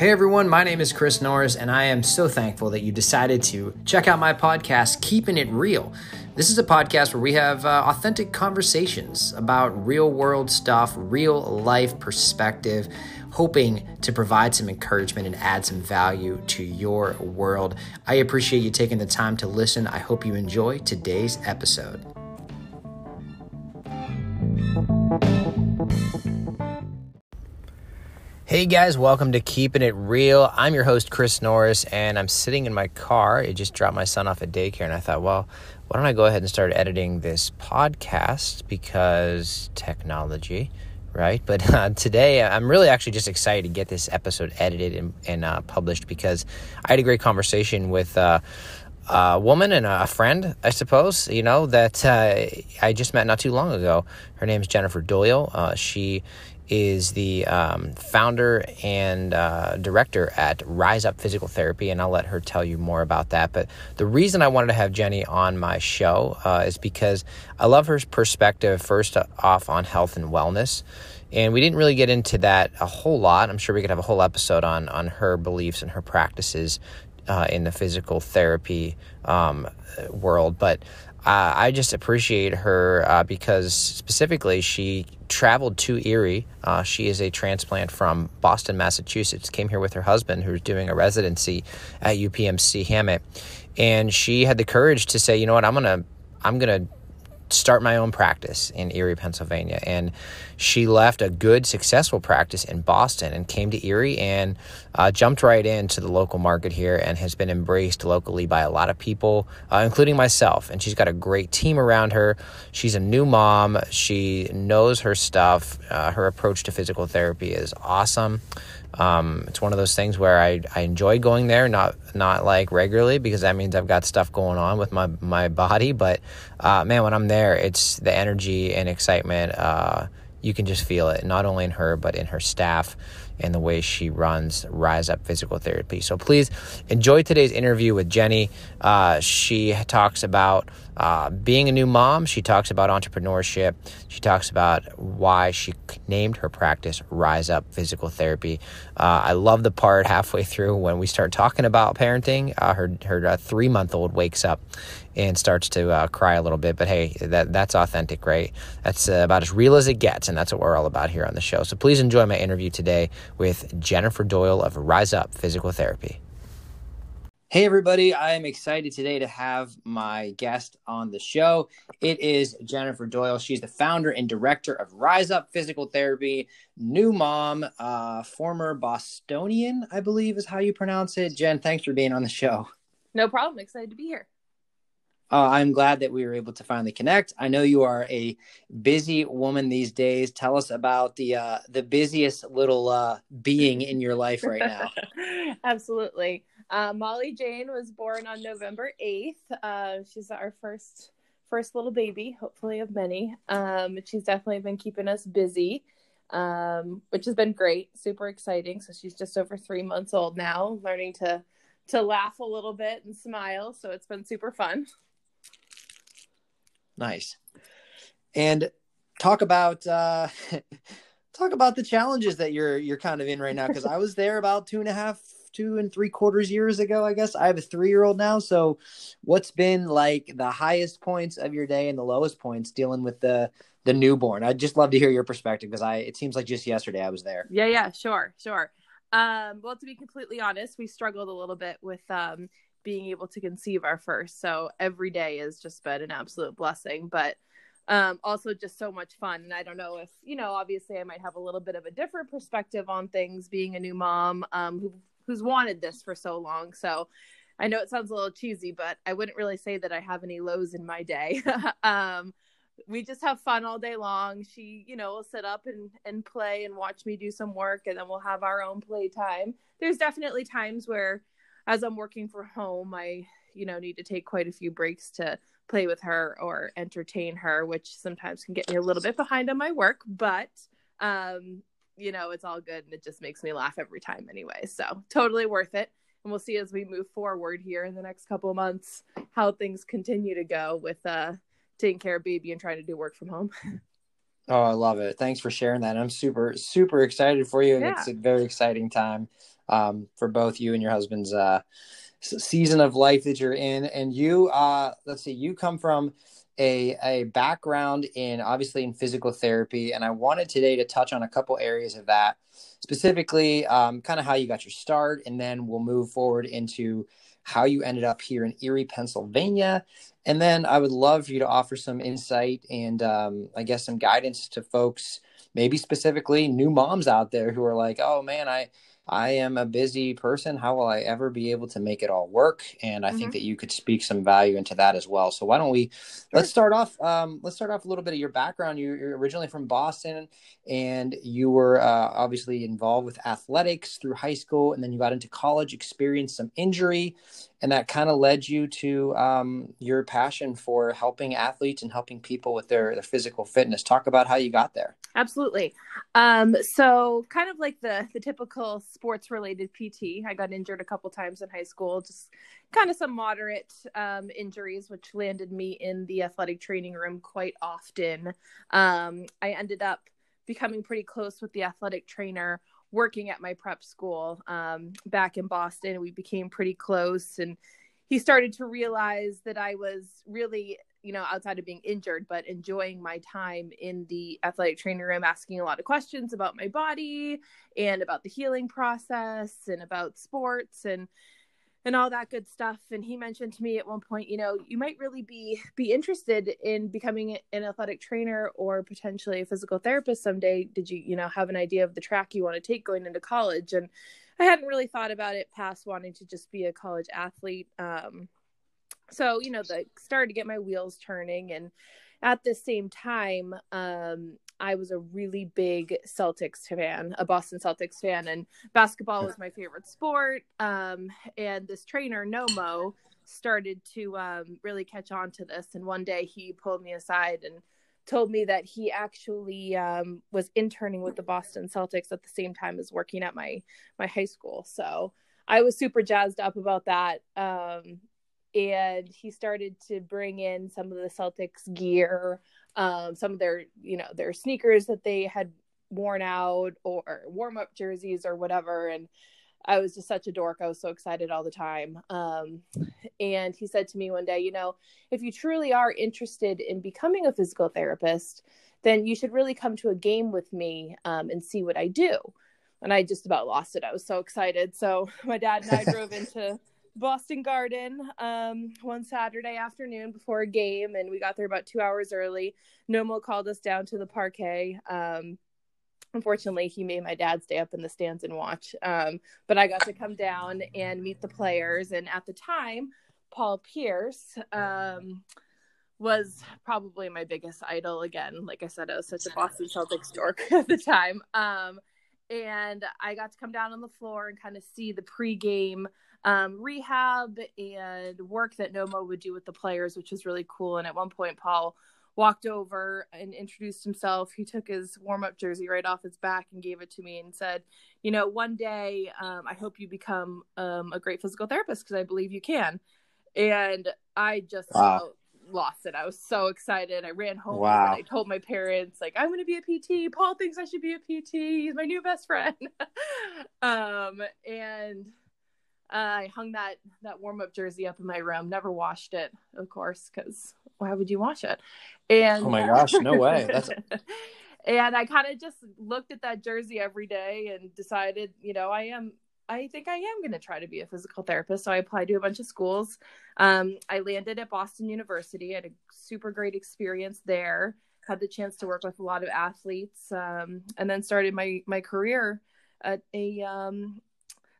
Hey everyone, my name is Chris Norris, and I am so thankful that you decided to check out my podcast, Keeping It Real. This is a podcast where we have uh, authentic conversations about real world stuff, real life perspective, hoping to provide some encouragement and add some value to your world. I appreciate you taking the time to listen. I hope you enjoy today's episode. Hey guys, welcome to Keeping It Real. I'm your host, Chris Norris, and I'm sitting in my car. I just dropped my son off at daycare, and I thought, well, why don't I go ahead and start editing this podcast because technology, right? But uh, today, I'm really actually just excited to get this episode edited and, and uh, published because I had a great conversation with. Uh, a woman and a friend, I suppose, you know, that uh, I just met not too long ago. Her name is Jennifer Doyle. Uh, she is the um, founder and uh, director at Rise Up Physical Therapy, and I'll let her tell you more about that. But the reason I wanted to have Jenny on my show uh, is because I love her perspective, first off, on health and wellness. And we didn't really get into that a whole lot. I'm sure we could have a whole episode on, on her beliefs and her practices uh, in the physical therapy um, world. But uh, I just appreciate her uh, because specifically she traveled to Erie. Uh, she is a transplant from Boston, Massachusetts. Came here with her husband, who's doing a residency at UPMC Hamot, and she had the courage to say, "You know what? I'm gonna, I'm gonna start my own practice in Erie, Pennsylvania. And she left a good, successful practice in Boston and came to Erie and uh, jumped right into the local market here and has been embraced locally by a lot of people, uh, including myself. And she's got a great team around her. She's a new mom. She knows her stuff. Uh, her approach to physical therapy is awesome. Um, it's one of those things where I, I enjoy going there, not not like regularly because that means I've got stuff going on with my my body. But uh, man, when I'm there, it's the energy and excitement. Uh, you can just feel it, not only in her but in her staff and the way she runs Rise Up Physical Therapy. So please enjoy today's interview with Jenny. Uh, she talks about uh, being a new mom. She talks about entrepreneurship. She talks about why she named her practice Rise Up Physical Therapy. Uh, I love the part halfway through when we start talking about parenting. Uh, her her uh, three month old wakes up and starts to uh, cry a little bit. But hey, that that's authentic, right? That's uh, about as real as it gets, and that's what we're all about here on the show. So please enjoy my interview today with Jennifer Doyle of Rise Up Physical Therapy. Hey, everybody. I am excited today to have my guest on the show. It is Jennifer Doyle. She's the founder and director of Rise Up Physical Therapy, new mom, uh, former Bostonian, I believe is how you pronounce it. Jen, thanks for being on the show. No problem. Excited to be here. Uh, I'm glad that we were able to finally connect. I know you are a busy woman these days. Tell us about the uh, the busiest little uh, being in your life right now. Absolutely. Uh, Molly Jane was born on November 8th. Uh, she's our first first little baby, hopefully of many. Um, she's definitely been keeping us busy, um, which has been great, super exciting. So she's just over three months old now, learning to to laugh a little bit and smile. So it's been super fun. Nice. And talk about uh, talk about the challenges that you're you're kind of in right now because I was there about two and a half two and three quarters years ago, I guess. I have a three year old now. So, what's been like the highest points of your day and the lowest points dealing with the the newborn? I'd just love to hear your perspective because I it seems like just yesterday I was there. Yeah, yeah, sure, sure. Um, well, to be completely honest, we struggled a little bit with um, being able to conceive our first. So every day has just been an absolute blessing, but um, also just so much fun. And I don't know if, you know, obviously I might have a little bit of a different perspective on things being a new mom um, who who's wanted this for so long. So I know it sounds a little cheesy, but I wouldn't really say that I have any lows in my day. um, we just have fun all day long. She, you know, will sit up and, and play and watch me do some work, and then we'll have our own play time. There's definitely times where, as I'm working from home, I, you know, need to take quite a few breaks to play with her or entertain her, which sometimes can get me a little bit behind on my work. But um, you know, it's all good and it just makes me laugh every time anyway. So totally worth it. And we'll see as we move forward here in the next couple of months how things continue to go with uh taking care of baby and trying to do work from home. Oh, I love it. Thanks for sharing that. I'm super, super excited for you. Yeah. It's a very exciting time um, for both you and your husband's uh, season of life that you're in. And you, uh, let's see, you come from a, a background in obviously in physical therapy. And I wanted today to touch on a couple areas of that, specifically um, kind of how you got your start. And then we'll move forward into how you ended up here in Erie, Pennsylvania. And then I would love for you to offer some insight and um, I guess some guidance to folks, maybe specifically new moms out there who are like, oh man, I, I am a busy person. How will I ever be able to make it all work? And I mm-hmm. think that you could speak some value into that as well. So why don't we sure. let's start off um, let's start off a little bit of your background. You're, you're originally from Boston and you were uh, obviously involved with athletics through high school and then you got into college, experienced some injury and that kind of led you to um, your passion for helping athletes and helping people with their, their physical fitness. Talk about how you got there. Absolutely. Um, so, kind of like the the typical sports related PT, I got injured a couple times in high school, just kind of some moderate um, injuries, which landed me in the athletic training room quite often. Um, I ended up becoming pretty close with the athletic trainer working at my prep school um, back in Boston. We became pretty close, and he started to realize that I was really, you know, outside of being injured, but enjoying my time in the athletic training room, asking a lot of questions about my body and about the healing process and about sports and and all that good stuff. And he mentioned to me at one point you know you might really be be interested in becoming an athletic trainer or potentially a physical therapist someday. Did you you know have an idea of the track you want to take going into college? And i hadn't really thought about it past wanting to just be a college athlete. Um so you know the started to get my wheels turning and at the same time um I was a really big Celtics fan, a Boston Celtics fan, and basketball was my favorite sport. Um, and this trainer, Nomo, started to um, really catch on to this. And one day he pulled me aside and told me that he actually um, was interning with the Boston Celtics at the same time as working at my my high school. So I was super jazzed up about that. Um, and he started to bring in some of the Celtics gear um, some of their you know their sneakers that they had worn out or warm up jerseys or whatever and I was just such a dork. I was so excited all the time. Um, and he said to me one day, you know, if you truly are interested in becoming a physical therapist, then you should really come to a game with me um, and see what I do. And I just about lost it. I was so excited. So my dad and I drove into Boston Garden um, one Saturday afternoon before a game, and we got there about two hours early. Nomo called us down to the parquet. Um, unfortunately, he made my dad stay up in the stands and watch. Um, but I got to come down and meet the players. And at the time, Paul Pierce um, was probably my biggest idol. Again, like I said, I was such a Boston Celtics dork at the time. Um, and I got to come down on the floor and kind of see the pregame um, rehab and work that Nomo would do with the players, which was really cool. And at one point, Paul walked over and introduced himself. He took his warm up jersey right off his back and gave it to me and said, You know, one day um, I hope you become um, a great physical therapist because I believe you can. And I just wow. lost it. I was so excited. I ran home wow. and I told my parents, like, I'm going to be a PT. Paul thinks I should be a PT. He's my new best friend. um, and I hung that that warm up jersey up in my room. Never washed it, of course, because why would you wash it? And oh my gosh, no way! That's and I kind of just looked at that jersey every day and decided, you know, I am. I think I am going to try to be a physical therapist. So I applied to a bunch of schools. Um, I landed at Boston University. I had a super great experience there. Had the chance to work with a lot of athletes, um, and then started my my career at a um,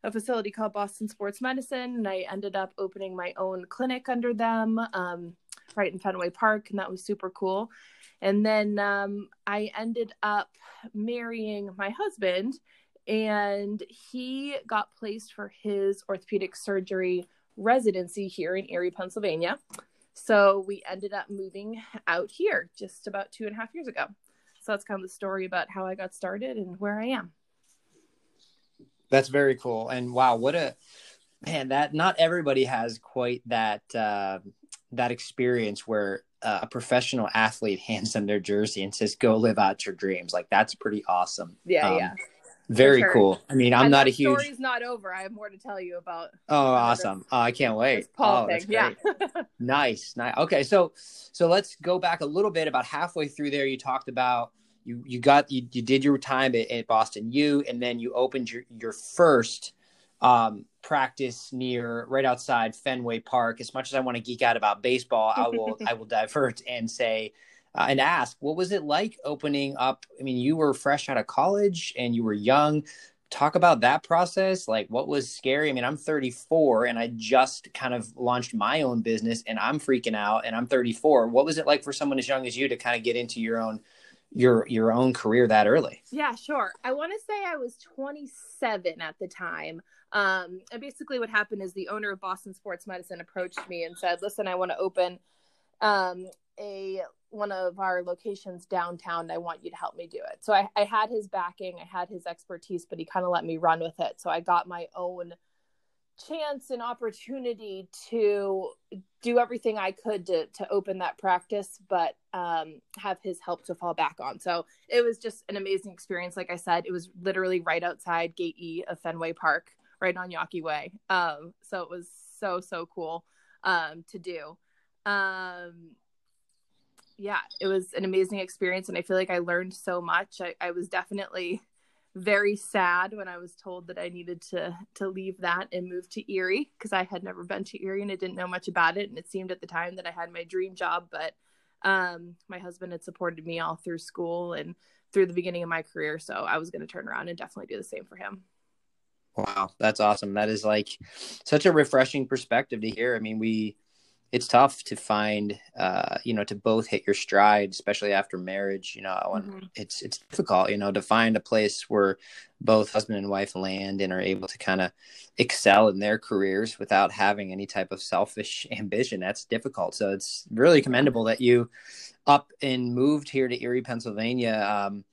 a facility called Boston Sports Medicine, and I ended up opening my own clinic under them um, right in Fenway Park, and that was super cool. And then um, I ended up marrying my husband, and he got placed for his orthopedic surgery residency here in Erie, Pennsylvania. So we ended up moving out here just about two and a half years ago. So that's kind of the story about how I got started and where I am. That's very cool. And wow, what a man that not everybody has quite that uh, that experience where a professional athlete hands them their jersey and says, "Go live out your dreams." Like that's pretty awesome. Yeah, um, yeah. Very sure. cool. I mean, I'm and not a huge. Story's not over. I have more to tell you about. Oh, awesome! oh, I can't wait. Paul oh, thing. Yeah. nice, nice. Okay, so so let's go back a little bit. About halfway through there, you talked about you you got you, you did your time at, at Boston U, and then you opened your your first um, practice near right outside Fenway Park. As much as I want to geek out about baseball, I will I will divert and say uh, and ask, what was it like opening up? I mean, you were fresh out of college and you were young. Talk about that process. Like, what was scary? I mean, I'm 34 and I just kind of launched my own business and I'm freaking out and I'm 34. What was it like for someone as young as you to kind of get into your own your your own career that early? Yeah, sure. I want to say I was 27 at the time. Um, and basically, what happened is the owner of Boston Sports Medicine approached me and said, "Listen, I want to open um, a one of our locations downtown. I want you to help me do it." So I, I had his backing, I had his expertise, but he kind of let me run with it. So I got my own chance and opportunity to do everything I could to to open that practice, but um, have his help to fall back on. So it was just an amazing experience. Like I said, it was literally right outside Gate E of Fenway Park right on Yawkey Way. Um, so it was so so cool um, to do. Um, yeah, it was an amazing experience, and I feel like I learned so much. I, I was definitely very sad when I was told that I needed to to leave that and move to Erie because I had never been to Erie and I didn't know much about it. And it seemed at the time that I had my dream job, but um, my husband had supported me all through school and through the beginning of my career, so I was going to turn around and definitely do the same for him. Wow, that's awesome. That is like such a refreshing perspective to hear. I mean, we it's tough to find uh, you know to both hit your stride especially after marriage you know mm-hmm. it's it's difficult you know to find a place where both husband and wife land and are able to kind of excel in their careers without having any type of selfish ambition. That's difficult. So it's really commendable that you up and moved here to erie pennsylvania. Um,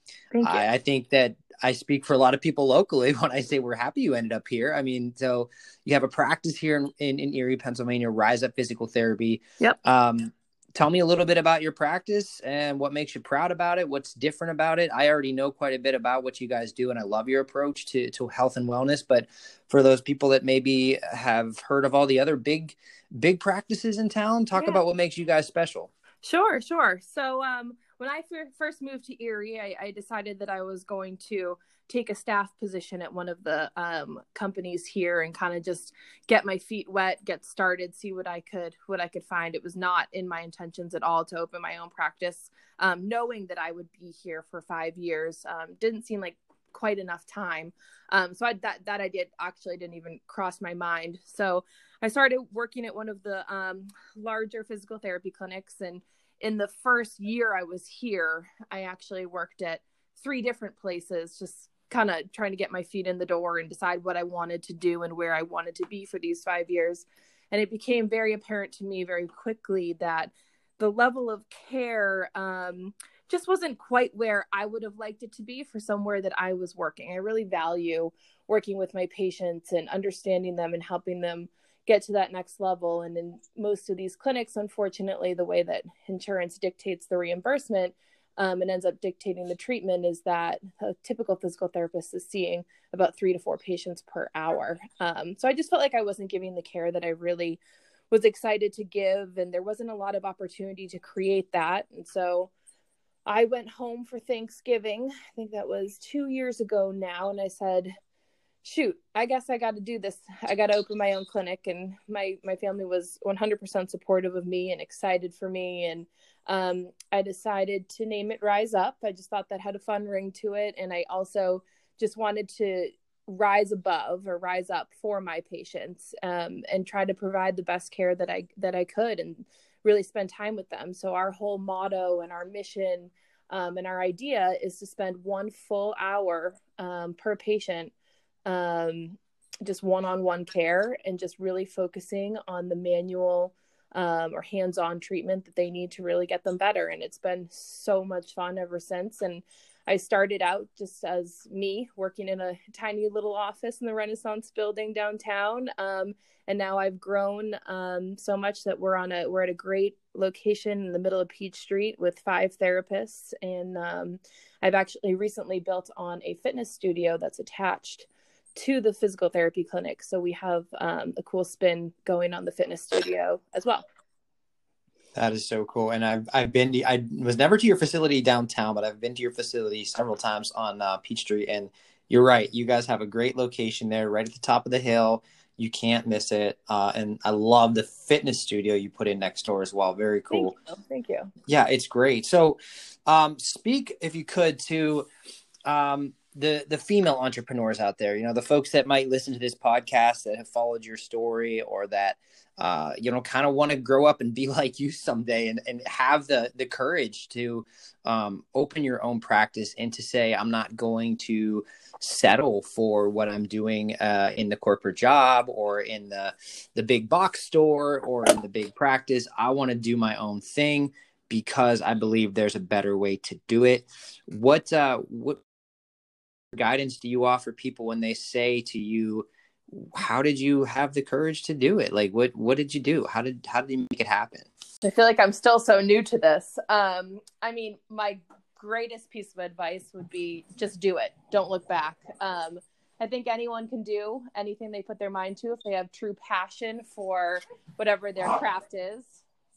I, I think that I speak for a lot of people locally when I say we're happy you ended up here. I mean, so you have a practice here in, in, in Erie, Pennsylvania, Rise Up Physical Therapy. Yep. Um, tell me a little bit about your practice and what makes you proud about it. What's different about it? I already know quite a bit about what you guys do, and I love your approach to to health and wellness. But for those people that maybe have heard of all the other big big practices in town, talk yeah. about what makes you guys special. Sure, sure. So, um, when I first moved to Erie, I, I, decided that I was going to take a staff position at one of the um, companies here and kind of just get my feet wet, get started, see what I could what I could find. It was not in my intentions at all to open my own practice, um, knowing that I would be here for five years. Um, didn't seem like quite enough time. Um, so I, that that idea actually didn't even cross my mind. So I started working at one of the um, larger physical therapy clinics and in the first year I was here, I actually worked at three different places, just kind of trying to get my feet in the door and decide what I wanted to do and where I wanted to be for these five years. And it became very apparent to me very quickly that the level of care um, just wasn't quite where I would have liked it to be for somewhere that I was working. I really value working with my patients and understanding them and helping them get to that next level. And in most of these clinics, unfortunately, the way that insurance dictates the reimbursement um, and ends up dictating the treatment is that a typical physical therapist is seeing about three to four patients per hour. Um, so I just felt like I wasn't giving the care that I really was excited to give, and there wasn't a lot of opportunity to create that. And so I went home for Thanksgiving. I think that was two years ago now, and I said, shoot i guess i got to do this. I got to open my own clinic and my my family was 100% supportive of me and excited for me and um, i decided to name it rise up. I just thought that had a fun ring to it and i also just wanted to rise above or rise up for my patients um, and try to provide the best care that i that i could and really spend time with them. So our whole motto and our mission um, and our idea is to spend one full hour um, per patient um, just one-on-one care and just really focusing on the manual um, or hands-on treatment that they need to really get them better. And it's been so much fun ever since. And I started out just as me working in a tiny little office in the Renaissance building downtown. Um, and now I've grown um, so much that we're on a we're at a great location in the middle of Peach Street with five therapists, and um, I've actually recently built on a fitness studio that's attached to the physical therapy clinic. So we have um, a cool spin going on the fitness studio as well. That is so cool. And I've I've been to, I was never to your facility downtown, but I've been to your facility several times on uh, Peachtree. And you're right, you guys have a great location there, right at the top of the hill. You can't miss it. Uh, and I love the fitness studio you put in next door as well. Very cool. Thank you. Thank you. Yeah, it's great. So, um, speak if you could to um, the the female entrepreneurs out there. You know, the folks that might listen to this podcast that have followed your story or that uh, you know, kind of want to grow up and be like you someday and, and have the, the courage to um, open your own practice and to say, I'm not going to settle for what I'm doing uh, in the corporate job or in the, the big box store or in the big practice. I want to do my own thing because I believe there's a better way to do it. What, uh, what guidance do you offer people when they say to you, how did you have the courage to do it? Like what what did you do? How did how did you make it happen? I feel like I'm still so new to this. Um, I mean, my greatest piece of advice would be just do it. Don't look back. Um, I think anyone can do anything they put their mind to if they have true passion for whatever their craft is.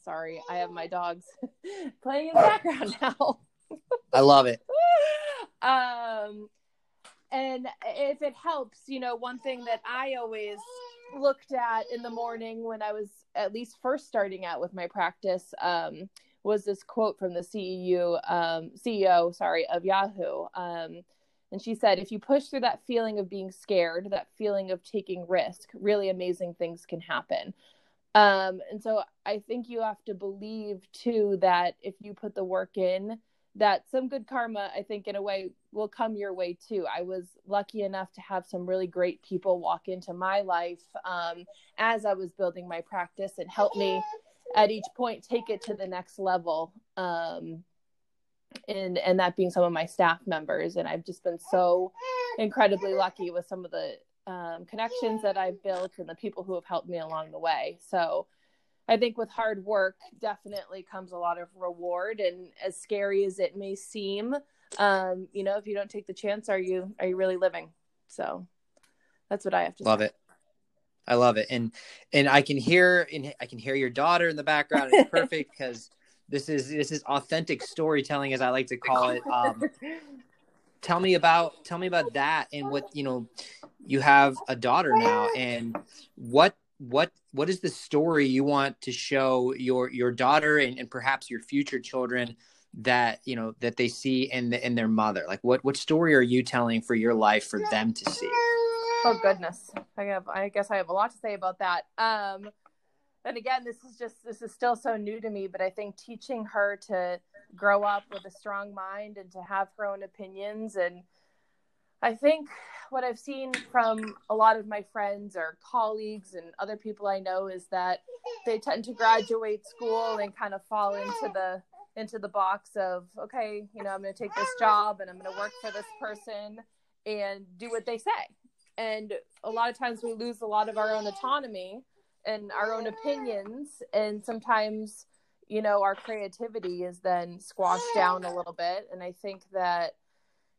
Sorry, I have my dogs playing in the background now. I love it. um, and if it helps, you know, one thing that I always looked at in the morning when I was at least first starting out with my practice um, was this quote from the CEO, um, CEO, sorry, of Yahoo. Um, and she said, if you push through that feeling of being scared, that feeling of taking risk, really amazing things can happen. Um, and so I think you have to believe too that if you put the work in, that some good karma, I think, in a way, will come your way too. I was lucky enough to have some really great people walk into my life um, as I was building my practice and help me at each point take it to the next level. Um, and and that being some of my staff members, and I've just been so incredibly lucky with some of the um, connections that I've built and the people who have helped me along the way. So I think with hard work definitely comes a lot of reward and as scary as it may seem, um, you know, if you don't take the chance, are you are you really living? So that's what I have to love say. it. I love it. And and I can hear and I can hear your daughter in the background. It's perfect because this is this is authentic storytelling as I like to call it. Um, tell me about tell me about that and what you know you have a daughter now and what what what is the story you want to show your your daughter and, and perhaps your future children that you know that they see in the, in their mother? Like what what story are you telling for your life for them to see? Oh goodness. I have i guess i have a lot to say about that. Um and again this is just this is still so new to me but i think teaching her to grow up with a strong mind and to have her own opinions. And i think what I've seen from a lot of my friends or colleagues and other people I know is that they tend to graduate school and kind of fall into the into the box of okay, you know, I'm going to take this job and I'm going to work for this person and do what they say. And a lot of times we lose a lot of our own autonomy and our own opinions and sometimes you know our creativity is then squashed down a little bit and i think that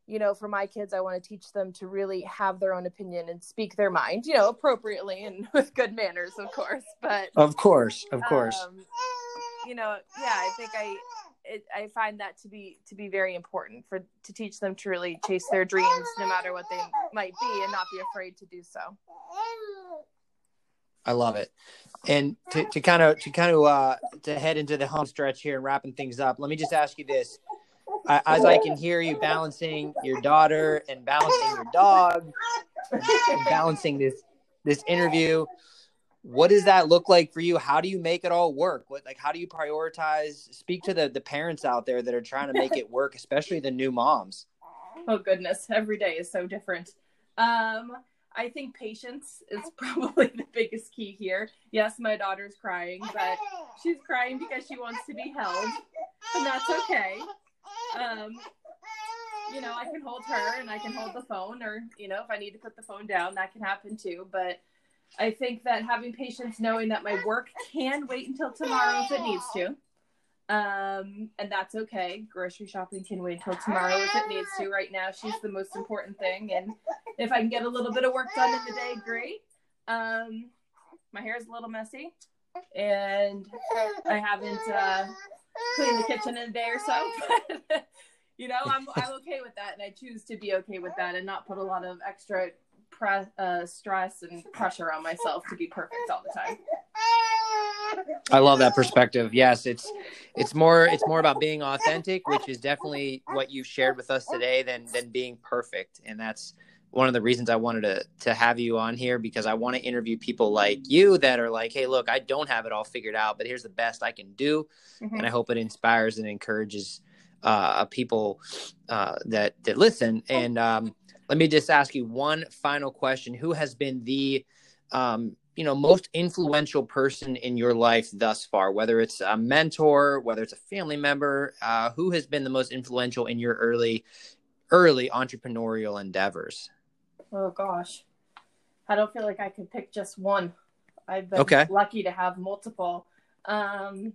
you know, for my kids, I want to teach them to really have their own opinion and speak their mind, you know, appropriately and with good manners, of course. But of course, of course, um, you know, yeah, I think I, it, I find that to be to be very important for to teach them to really chase their dreams, no matter what they might be, and not be afraid to do so. I love it. And to, kind of to kind of uh, to head into the home stretch here and wrapping things up, let me just ask you this: as I can hear you balancing your daughter and balancing your dog and balancing this this interview, what does that look like for you? How do you make it all work? What like how do you prioritize? Speak to the the parents out there that are trying to make it work, especially the new moms. Oh goodness, every day is so different. Um I think patience is probably the biggest key here. Yes, my daughter's crying, but she's crying because she wants to be held, and that's okay um, you know, I can hold her and I can hold the phone, or you know, if I need to put the phone down, that can happen too. But I think that having patience, knowing that my work can wait until tomorrow if it needs to, um, and that's okay. Grocery shopping can wait until tomorrow if it needs to. Right now, she's the most important thing, and if I can get a little bit of work done in the day, great. Um, my hair is a little messy, and I haven't uh, cleaned the kitchen in a day or so. you know, I'm I'm okay with that, and I choose to be okay with that, and not put a lot of extra pre- uh, stress and pressure on myself to be perfect all the time. I love that perspective. Yes, it's it's more it's more about being authentic, which is definitely what you've shared with us today than than being perfect. And that's one of the reasons I wanted to to have you on here because I want to interview people like you that are like, hey, look, I don't have it all figured out, but here's the best I can do, mm-hmm. and I hope it inspires and encourages uh, people uh, that that listen. And um, let me just ask you one final question: Who has been the um, you know most influential person in your life thus far? Whether it's a mentor, whether it's a family member, uh, who has been the most influential in your early early entrepreneurial endeavors? Oh gosh, I don't feel like I could pick just one. I've been okay. lucky to have multiple. Um,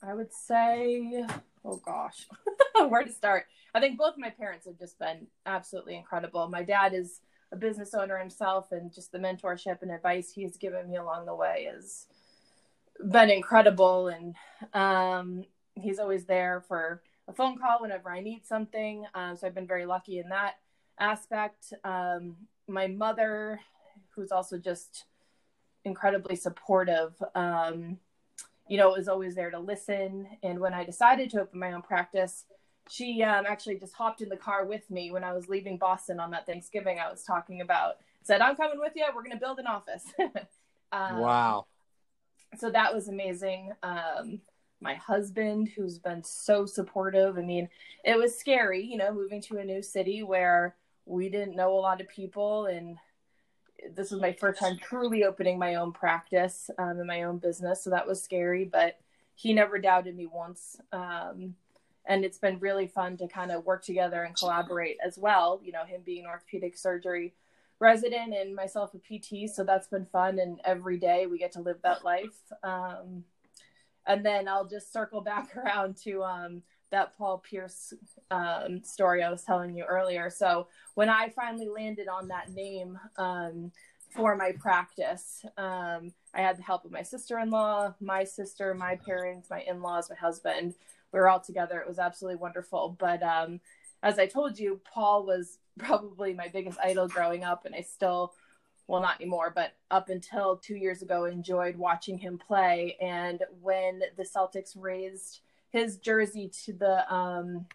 I would say, oh gosh, where to start? I think both my parents have just been absolutely incredible. My dad is a business owner himself, and just the mentorship and advice he's given me along the way has been incredible. And um, he's always there for a phone call whenever I need something. Um, so I've been very lucky in that aspect. Um, my mother, who's also just incredibly supportive, um, you know, was always there to listen. And when I decided to open my own practice, she um, actually just hopped in the car with me when I was leaving Boston on that Thanksgiving I was talking about. Said, I'm coming with you. We're going to build an office. um, wow. So that was amazing. Um, my husband, who's been so supportive. I mean, it was scary, you know, moving to a new city where we didn't know a lot of people and this was my first time truly opening my own practice um, in my own business so that was scary but he never doubted me once um, and it's been really fun to kind of work together and collaborate as well you know him being an orthopedic surgery resident and myself a pt so that's been fun and every day we get to live that life um, and then i'll just circle back around to um, that Paul Pierce um, story I was telling you earlier. So when I finally landed on that name um, for my practice, um, I had the help of my sister in law, my sister, my parents, my in laws, my husband. We were all together. It was absolutely wonderful. But um, as I told you, Paul was probably my biggest idol growing up, and I still well not anymore but up until two years ago enjoyed watching him play and when the celtics raised his jersey to the um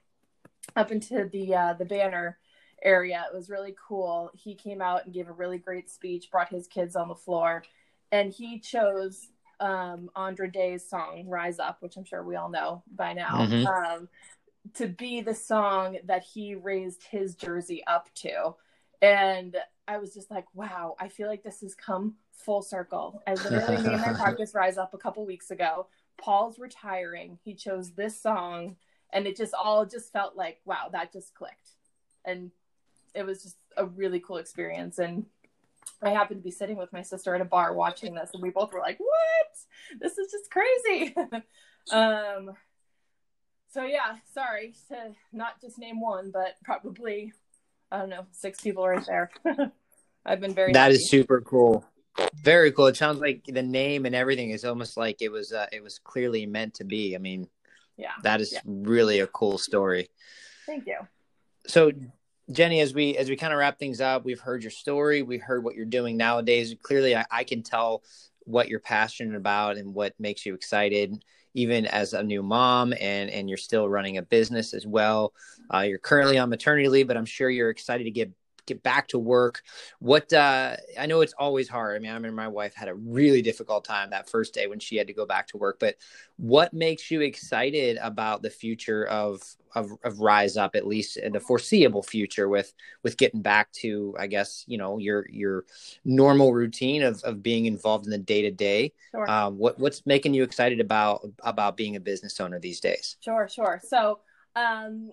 up into the uh the banner area. It was really cool. He came out and gave a really great speech, brought his kids on the floor, and he chose um Andra Day's song Rise Up, which I'm sure we all know by now. Mm-hmm. Um to be the song that he raised his jersey up to. And I was just like, wow, I feel like this has come full circle. I literally made my practice rise up a couple weeks ago Paul's retiring. He chose this song, and it just all just felt like, wow, that just clicked. And it was just a really cool experience. And I happened to be sitting with my sister at a bar watching this, and we both were like, what? This is just crazy. um, so yeah, sorry to not just name one, but probably I don't know, six people right there. I've been very. That happy. is super cool. Very cool. It sounds like the name and everything is almost like it was uh, it was clearly meant to be. I mean, yeah, that is yeah. really a cool story. Thank you. So, Jenny, as we as we kind of wrap things up, we've heard your story. We heard what you're doing nowadays. Clearly, I, I can tell what you're passionate about and what makes you excited even as a new mom and and you're still running a business as well uh, you're currently on maternity leave but i'm sure you're excited to get get back to work what uh i know it's always hard i mean i remember my wife had a really difficult time that first day when she had to go back to work but what makes you excited about the future of of, of rise up at least in the foreseeable future with with getting back to i guess you know your your normal routine of of being involved in the day to day what what's making you excited about about being a business owner these days sure sure so um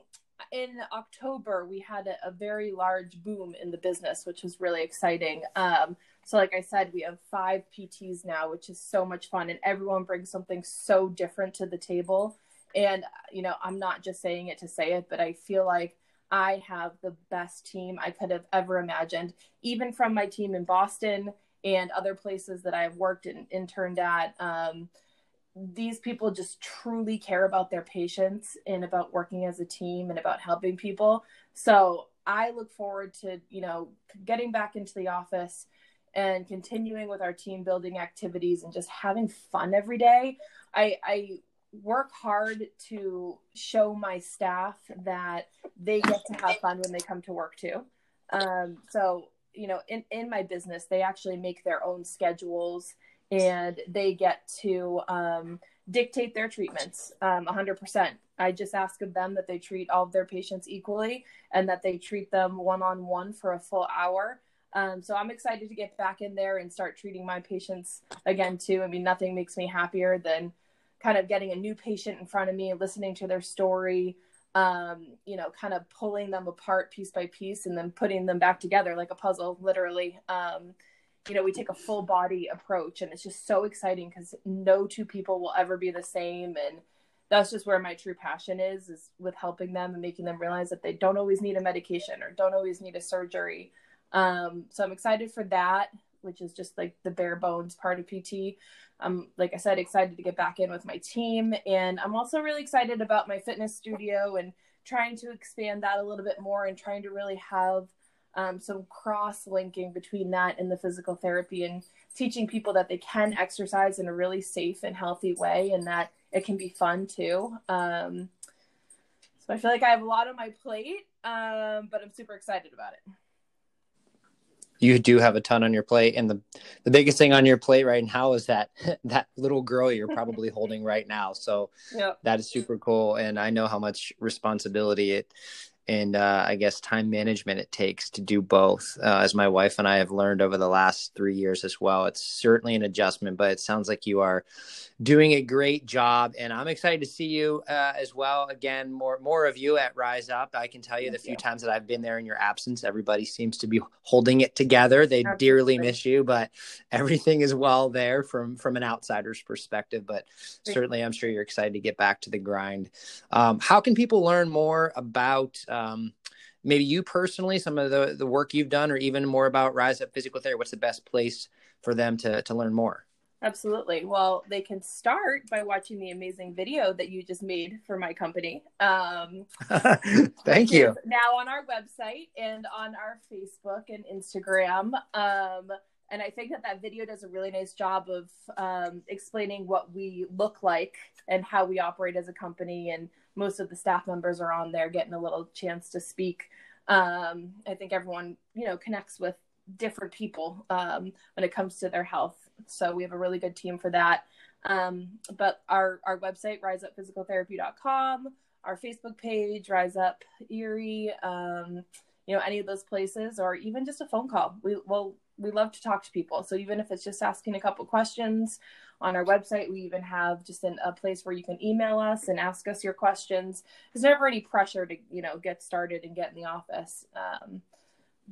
in October we had a, a, very large boom in the business, which was really exciting. Um, so, like I said, we have five PTs now, which is so much fun, and everyone brings something so different to the table. And you know, I'm not just saying it to say it, but I feel like I have the best team I could have ever imagined, even from my team in Boston and other places that I've worked and interned at. Um, these people just truly care about their patients and about working as a team and about helping people. So I look forward to, you know, getting back into the office and continuing with our team building activities and just having fun every day. I, I work hard to show my staff that they get to have fun when they come to work too. Um, so, you know, in, in my business, they actually make their own schedules and they get to um, dictate their treatments um, 100%. I just ask of them that they treat all of their patients equally and that they treat them one on one for a full hour. Um, so I'm excited to get back in there and start treating my patients again, too. I mean, nothing makes me happier than kind of getting a new patient in front of me, listening to their story, um, you know, kind of pulling them apart piece by piece and then putting them back together like a puzzle, literally. Um, you know, we take a full body approach and it's just so exciting because no two people will ever be the same. And that's just where my true passion is, is with helping them and making them realize that they don't always need a medication or don't always need a surgery. Um, so I'm excited for that, which is just like the bare bones part of PT. I'm, like I said, excited to get back in with my team. And I'm also really excited about my fitness studio and trying to expand that a little bit more and trying to really have um, some cross linking between that and the physical therapy and teaching people that they can exercise in a really safe and healthy way and that it can be fun too. Um, so I feel like I have a lot on my plate, um, but I'm super excited about it. You do have a ton on your plate, and the the biggest thing on your plate right now is that that little girl you're probably holding right now. So yep. that is super cool, and I know how much responsibility it and uh, I guess time management it takes to do both. Uh, as my wife and I have learned over the last three years as well, it's certainly an adjustment, but it sounds like you are doing a great job, and I'm excited to see you uh, as well. Again, more more of you at Rise Up. I can tell you Thank the few you. times that I've been there in your absence, everybody seems to be holding it together. They Absolutely. dearly miss you, but everything is well there from from an outsider's perspective. But Thank certainly, I'm sure you're excited to get back to the grind. Um, how can people learn more about? Um, maybe you personally, some of the, the work you've done, or even more about Rise Up Physical Therapy, what's the best place for them to, to learn more? Absolutely. Well, they can start by watching the amazing video that you just made for my company. Um, Thank you. Now on our website and on our Facebook and Instagram. Um, and I think that that video does a really nice job of um, explaining what we look like and how we operate as a company. And most of the staff members are on there getting a little chance to speak. Um, I think everyone, you know, connects with different people um, when it comes to their health. So we have a really good team for that. Um, but our, our website, riseupphysicaltherapy.com, our Facebook page, Rise Up Erie, um, you know, any of those places, or even just a phone call. We will we love to talk to people. So even if it's just asking a couple questions on our website, we even have just an, a place where you can email us and ask us your questions. There's never any pressure to you know get started and get in the office. Um,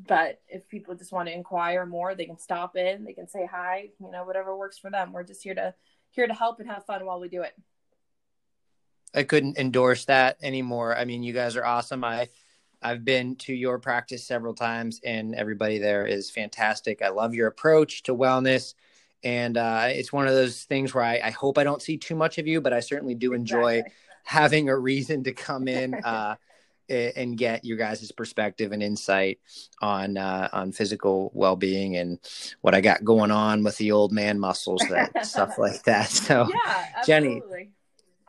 but if people just want to inquire more they can stop in. They can say hi you know whatever works for them. We're just here to here to help and have fun while we do it. I couldn't endorse that anymore. I mean you guys are awesome. I i've been to your practice several times and everybody there is fantastic. I love your approach to wellness and uh, it's one of those things where I, I, hope i don't see too much of you but i certainly do enjoy exactly. having a reason to come in uh, and get your guys' perspective and insight on uh, on physical well being and what I got going on with the old man muscles, that stuff like that. So, yeah, Jenny,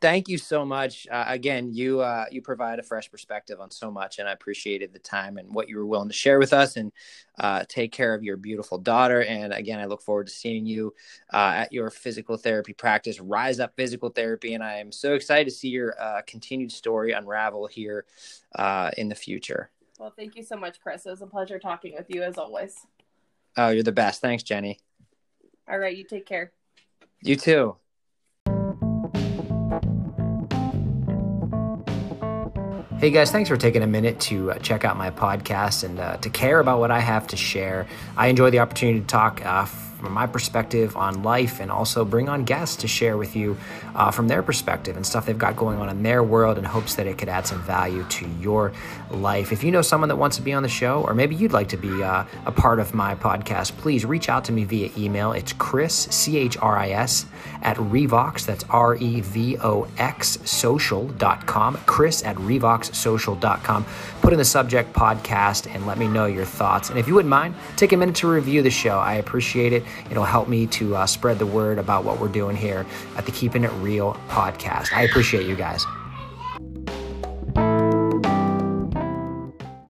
thank you so much. Uh, again, you uh, you provide a fresh perspective on so much, and I appreciated the time and what you were willing to share with us. And uh, take care of your beautiful daughter. And again, I look forward to seeing you uh, at your physical therapy practice, Rise Up Physical Therapy. And I am so excited to see your uh, continued story unravel here uh, in the future. Well, thank you so much, Chris. It was a pleasure talking with you as always. Oh, you're the best. Thanks, Jenny. All right, you take care. You too. Hey guys, thanks for taking a minute to uh, check out my podcast and uh, to care about what I have to share. I enjoy the opportunity to talk uh, from my perspective on life and also bring on guests to share with you uh, from their perspective and stuff they've got going on in their world in hopes that it could add some value to your life. If you know someone that wants to be on the show, or maybe you'd like to be uh, a part of my podcast, please reach out to me via email. It's Chris, C H R I S, at Revox, that's R E V O X social.com. Chris at Revox RevoxSocial.com. Put in the subject podcast and let me know your thoughts. And if you wouldn't mind, take a minute to review the show. I appreciate it. It'll help me to uh, spread the word about what we're doing here at the Keeping It Real podcast. I appreciate you guys.